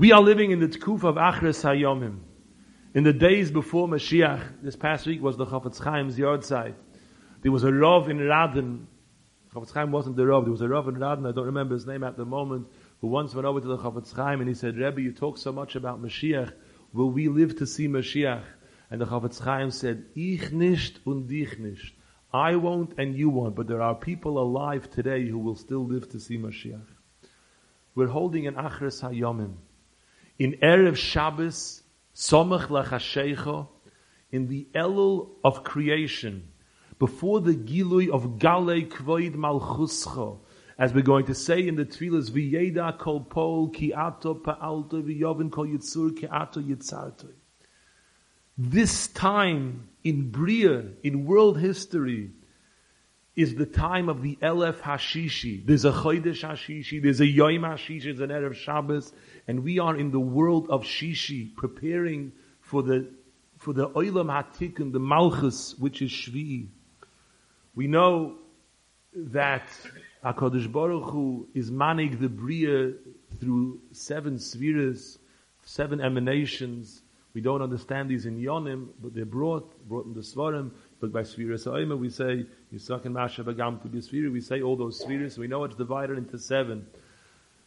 We are living in the Tkuf of Achres Hayomim. In the days before Mashiach, this past week was the Chafetz Chaim's yahrzeit. There was a Rav in Radin. Chafetz Chaim wasn't the Rav. There was a Rav in Radin. I don't remember his name at the moment. Who once went over to the Chafetz Chaim and he said, Rebbe, you talk so much about Mashiach. Will we live to see Mashiach? And the Chafetz Chaim said, Ich nicht und dich nicht. I won't and you won't, but there are people alive today who will still live to see Mashiach. We're holding an Achres Hayomim. In Erev Shabbos, Somach Lachashecha, in the Elul of creation, before the Gilui of Gale Kvoid Malchuscha, as we're going to say in the Tfilas, V'yeda kol pol ki ato pa'alto v'yovin kol yitzur ki ato yitzarto. This time in Bria, in world history, is the time of the Elef Hashishi. There's a Chodesh Hashishi, there's a Yom Hashishi, there's an Erev Shabbos, and we are in the world of Shishi, preparing for the for the Olam Hatikkun, the Malchus, which is Shvi. We know that HaKadosh Baruch Hu is manig the Bria through seven spheres, seven emanations. We don't understand these in Yonim, but they're brought, brought in the Svarim, but by Spheres Ha'ima we say, Yisak and Masha Bagam Sphere, we say all those spheres, we know it's divided into seven.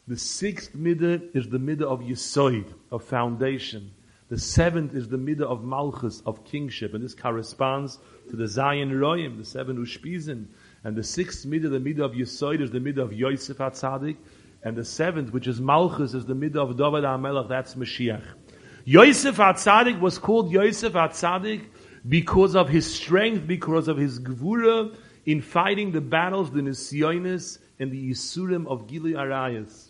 The sixth midah is the midah of Yisoid, of foundation. The seventh is the midah of Malchus, of kingship, and this corresponds to the Zion Royim, the seven Ushpizin. And the sixth midah, the midah of Yisoid, is the midah of Yosef HaTzadik, and the seventh, which is Malchus, is the midah of David HaMelech, that's Mashiach. Yosef HaTzadik was called Yosef HaTzadik because of his strength, because of his gvura in fighting the battles, the Nisyonis, and the Yisurim of Gili Arayas.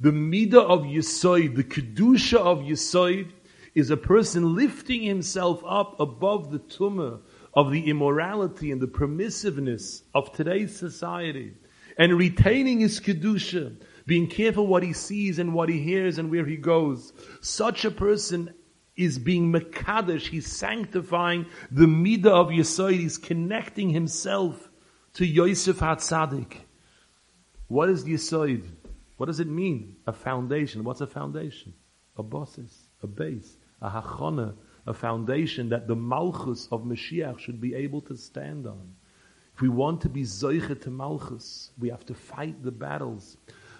The Midah of Yisoid, the Kedusha of Yisoid, is a person lifting himself up above the tumah of the immorality and the permissiveness of today's society and retaining his Kedusha, being careful what he sees and what he hears and where he goes. Such a person is being Mekadesh, he's sanctifying the Midah of Yisoid, he's connecting himself to Yosef HaTzadik. What is Yisoid? What does it mean? A foundation. What's a foundation? A basis, a base, a hachana, a foundation that the malchus of Mashiach should be able to stand on. If we want to be zoiche to malchus, we have to fight the battles.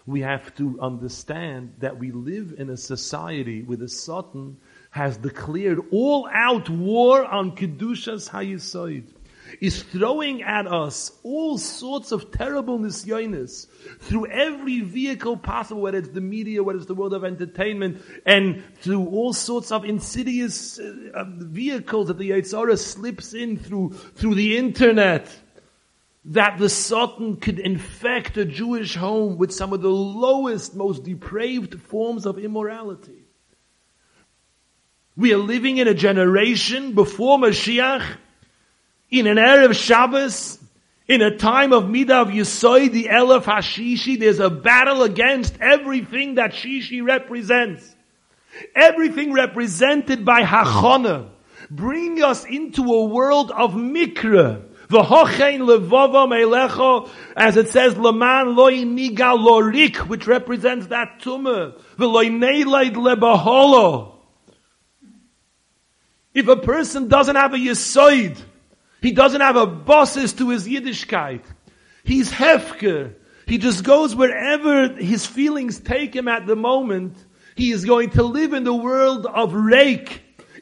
We have to understand that we live in a society with a Satan has declared all out war on Kedushas Hayisoid is throwing at us all sorts of terrible nisyonis through every vehicle possible, whether it's the media, whether it's the world of entertainment, and through all sorts of insidious uh, vehicles that the Yetzer Hara slips in through, through the internet. That the Sultan could infect a Jewish home with some of the lowest, most depraved forms of immorality. We are living in a generation before Mashiach in an Erev Shabbos, in a time of Midah of Yisoid, the Elef Hashishi, there's a battle against everything that Shishi represents. Everything represented by Hachana. Bring us into a world of Mikra. V'hochein levava melecho, as it says, leman loy niga lorik, which represents that tumor. tumah. V'loy neilaid lebaholo. If a person doesn't have a yisoid, he doesn't have a bosses to his Yiddishkeit. He's hefker. He just goes wherever his feelings take him at the moment. He is going to live in the world of reik,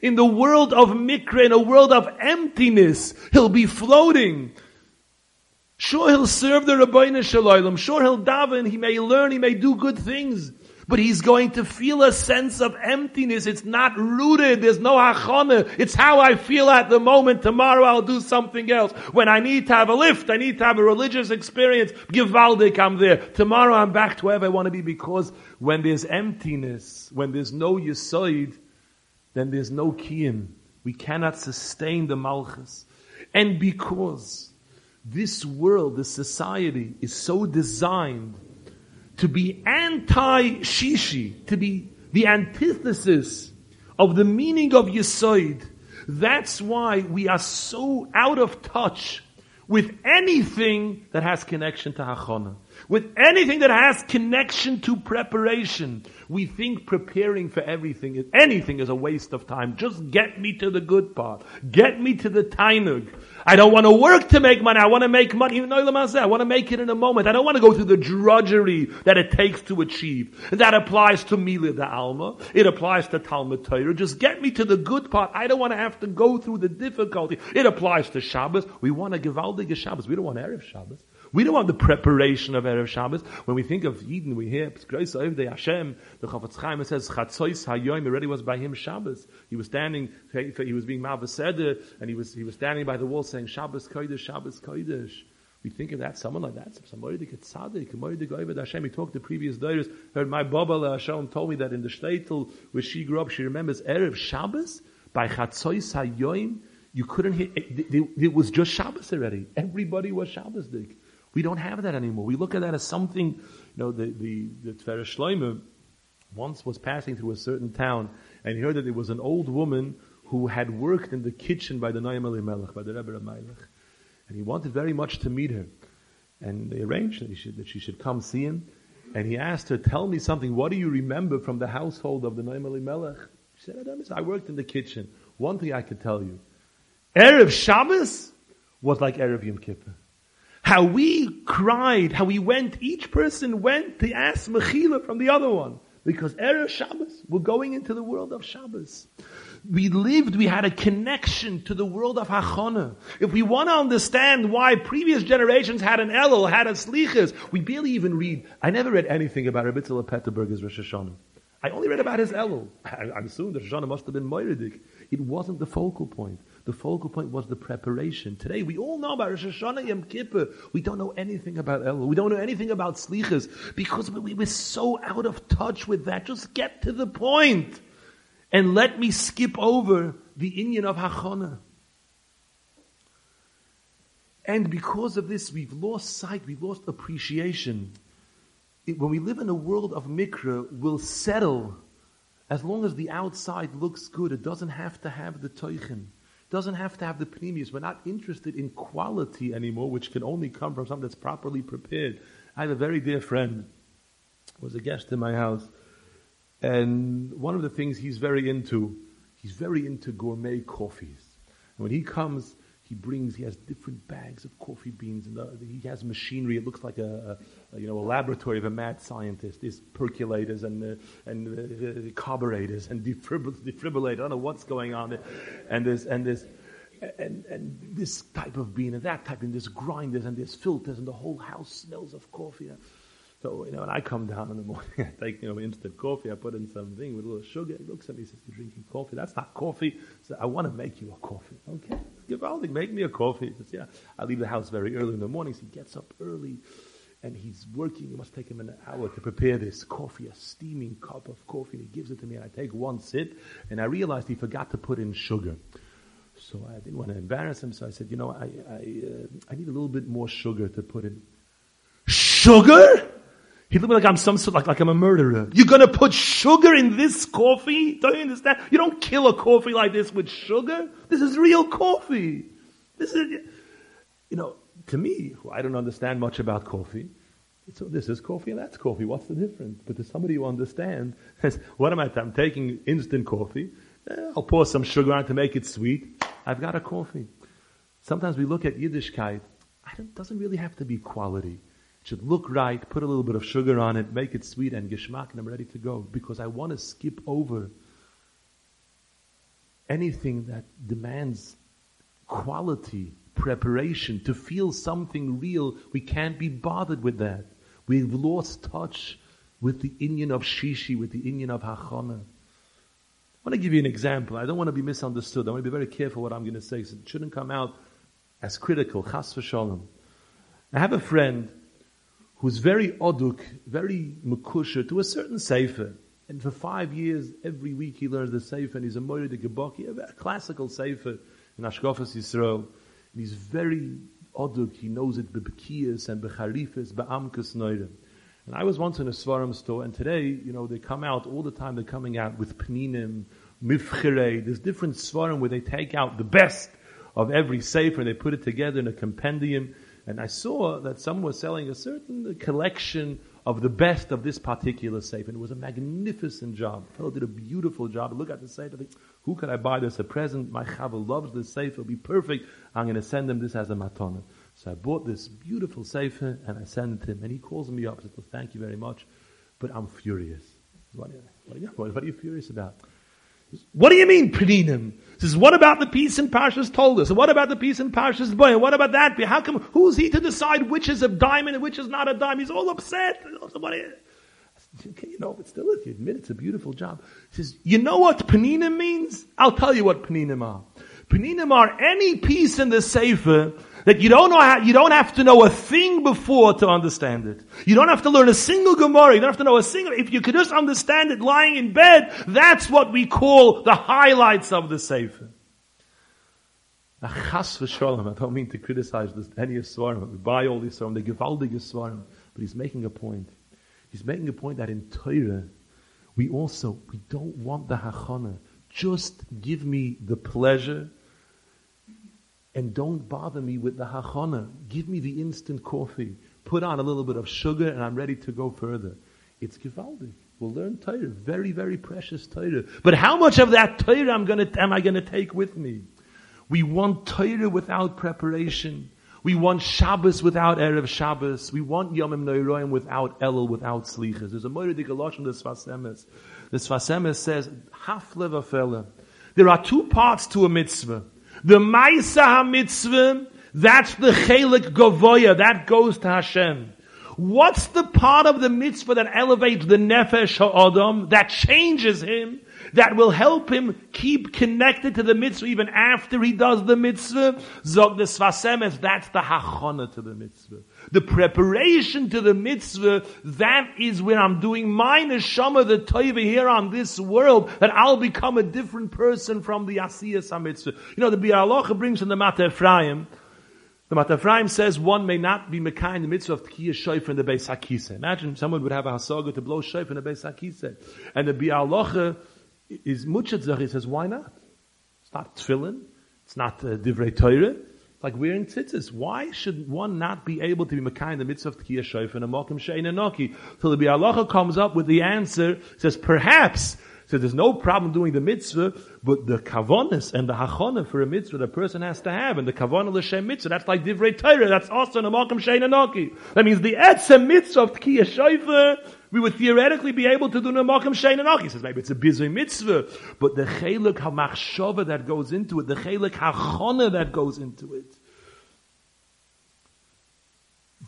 in the world of mikra, in a world of emptiness. He'll be floating. Sure, he'll serve the Rabbeinu Shalom. Sure, he'll daven. He may learn. He may do good things but he's going to feel a sense of emptiness. It's not rooted. There's no hachana. It's how I feel at the moment. Tomorrow I'll do something else. When I need to have a lift, I need to have a religious experience. Givaldik, I'm there. Tomorrow I'm back to wherever I want to be because when there's emptiness, when there's no yisoid, then there's no kiyim. We cannot sustain the malchus. And because this world, this society is so designed to be anti-shishi, to be the antithesis of the meaning of Yisoid. That's why we are so out of touch with anything that has connection to Hachana. With anything that has connection to preparation, we think preparing for everything, anything is a waste of time. Just get me to the good part. Get me to the tainug. I don't want to work to make money. I want to make money. I want to make it in a moment. I don't want to go through the drudgery that it takes to achieve. And that applies to Milei d'Alma. It applies to Talmud Torah. Just get me to the good part. I don't want to have to go through the difficulty. It applies to Shabbos. We want a Givaldige Shabbos. We don't want Erev Shabbos. We don't want the preparation of Erev Shabbos. When we think of Eden, we hear of the Hashem. The Chafetz Chaim says Chatzois Hayoim already was by him Shabbos. He was standing. He was being Malvaseder, and he was he was standing by the wall saying Shabbos Kodesh, Shabbos Kodesh. We think of that, someone like that, somebody to get tzaddik, somebody to over Hashem. We talked the previous days, heard my Baba Hashem told me that in the shtetl where she grew up, she remembers Erev Shabbos by Chatzois Hayoim. You couldn't hear, it, it, it, was just Shabbos already. Everybody was Shabbos dik. We don't have that anymore. We look at that as something, you know, the, the, the Tiferes Shloime once was passing through a certain town and he heard that there was an old woman who had worked in the kitchen by the Noam Elimelech, by the Rebbe Melech. And he wanted very much to meet her. And they arranged that, should, that she should come see him. And he asked her, tell me something. What do you remember from the household of the Noam Elimelech? She said, I. I worked in the kitchen. One thing I could tell you. Erev Shabbos was like Erev Yom Kippur. How we cried, how we went, each person went to ask Mechila from the other one. Because Erev Shabbos, we're going into the world of Shabbos. We lived, we had a connection to the world of Hachana. If we want to understand why previous generations had an Elul, had a Slichas, we barely even read. I never read anything about Rabbi Petterberger's Rosh Hashanah. I only read about his Elul. I, I assume the Rosh Hashanah must have been Moiridik. It wasn't the focal point. The focal point was the preparation. Today, we all know about Rosh Hashanah Yom Kippur. We don't know anything about Elul. We don't know anything about Slichas because we, we're so out of touch with that. Just get to the. And let me skip over the Inyan of Hachana. And because of this, we've lost sight, we've lost appreciation. It, when we live in a world of mikra, we'll settle as long as the outside looks good. It doesn't have to have the toichin doesn't have to have the pneumius. We're not interested in quality anymore, which can only come from something that's properly prepared. I have a very dear friend, was a guest in my house, and one of the things he's very into, he's very into gourmet coffees. When he comes, he brings, he has different bags of coffee beans, and the, he has machinery. It looks like a, a, you know a laboratory of a mad scientist. There's percolators and uh, and uh, carburetors and defibrillators. I don't know what's going on there, and there's and there's and and this type of bean and that type, and there's grinders and there's filters, and the whole house smells of coffee. So, you know, when I come down in the morning, I take, you know, instant coffee, I put in something with a little sugar. He looks at me, he says, you're drinking coffee. That's not coffee. Said, I want to make you a coffee. Okay. Givaldic, make me a coffee. He says, yeah. I leave the house very early in the morning. So he gets up early and he's working. It must take him an hour to prepare this coffee, a steaming cup of coffee. And he gives it to me and I take one sip and I realized he forgot to put in sugar. So I didn't want to embarrass him. So I said, you know, I, I, uh, I need a little bit more sugar to put in. Sugar? He looked like I'm some sort like, like I'm a murderer. You're gonna put sugar in this coffee? Don't you understand? You don't kill a coffee like this with sugar. This is real coffee. This is, you know, to me, I don't understand much about coffee. So this is coffee and that's coffee. What's the difference? But to somebody who understands, says, what am I? I'm taking instant coffee. Eh, I'll pour some sugar on it to make it sweet. I've got a coffee. Sometimes we look at Yiddishkeit. It doesn't really have to be quality should look right, put a little bit of sugar on it, make it sweet and geschmack, and I'm ready to go. Because I want to skip over anything that demands quality, preparation, to feel something real. We can't be bothered with that. We've lost touch with the Inyan of Shishi, with the Inyan of Hachana. I want to give you an example. I don't want to be misunderstood. I want to be very careful what I'm going to say. So it shouldn't come out as critical. Chas v'shalom. I have a friend who's very oduk, very makusha to a certain sefer. And for five years, every week he learns the sefer, and he's a Morid Gebaki, a classical sefer in Ashkofas Yisrael. And he's very oduk, he knows it bebekiyas and becharifas, be'amkas noirem. And I was once in a Svarim store, and today, you know, they come out all the time, they're coming out with pninim, mifchirei, there's different Svarim where they take out the best of every sefer, and they put it together in a compendium, And I saw that someone was selling a certain collection of the best of this particular safe. And it was a magnificent job. The fellow did a beautiful job. I look at the safe, I think, who could I buy this a present? My chava loves this safe. It'll be perfect. I'm going to send him this as a matana. So I bought this beautiful sefer uh, and I sent it to him. And he calls me up and says, well, thank you very much, but I'm furious. What what what are you furious about? What do you mean, Peninim? He says, what about the piece in Parshas Toldos? What about the piece in Parshas Boy? What about that? How come, who's he to decide which is a diamond and which is not a diamond? He's all upset. Somebody, you, you know, but still, if you admit it's a beautiful job. He says, you know what Peninim means? I'll tell you what Peninim are. Peninim are any piece in the Sefer that you don't know how, you don't have to know a thing before to understand it. You don't have to learn a single Gemara. You don't have to know a single, if you could just understand it lying in bed, that's what we call the highlights of the Sefer. Chas v'sholem, I don't mean to criticize this, any Yisvarim. We buy all these Yisvarim, the Givaldig Yisvarim. But he's making a point. He's making a point that in Torah, we also, we don't want the Hachana. Just give me the pleasure and don't bother me with the hachana. Give me the instant coffee. Put on a little bit of sugar and I'm ready to go further. It's gewaldig. We'll learn Torah. Very, very precious Torah. But how much of that Torah am, I going to take with me? We want Torah without preparation. We want Shabbos without Erev Shabbos. We want Yomim Noiroim without Elul, without Slichas. There's a Moira Galosh in the Sfas Emes. The Sfas Emes says, Haflev There are two parts to a mitzvah. The Maisa HaMitzvah, that's the Chelik Govoya, that goes to Hashem. What's the part of the mitzvah that elevates the Nefesh HaAdam, that changes him, that will help him keep connected to the mitzvah even after he does the mitzvah? Zog the Sfas Emes, that's the Hachana to the mitzvah. The preparation to the mitzvah, that is when I'm doing my neshama, the toiva here on this world, that I'll become a different person from the asiyas mitzvah. You know, the Biur Halacha brings from the Mata Ephraim, the Mata Ephraim says one may not be Mekai in the mitzvah of Tkiyah Shoif in the Beis HaKiseh. Imagine someone would have a Hasaga to blow Shoif in the Beis HaKiseh. And the Biur Halacha is Muchatzach, he says, why not? It's not tefillin, it's not uh, Divrei Torah, like wearing tzitzis. Why should one not be able to be Makai in the midst of Tkiyah Shoif and a Mokim Shein Enoki? So the Biur Halacha comes up with the answer, says perhaps, so there's no problem doing the mitzvah, but the kavonis and the hachona for a mitzvah the person has to have, and the kavona l'shem mitzvah, that's like divrei Torah, that's also a Mokim Shein Enoki. That means the etzem mitzvah of Shoif, we would theoretically be able to do Namakam Shein and He says maybe it's a bizarre mitzvah, but the chelik hamachshava that goes into it, the chelik hachona that goes into it,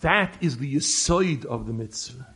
that is the yisoid of the mitzvah.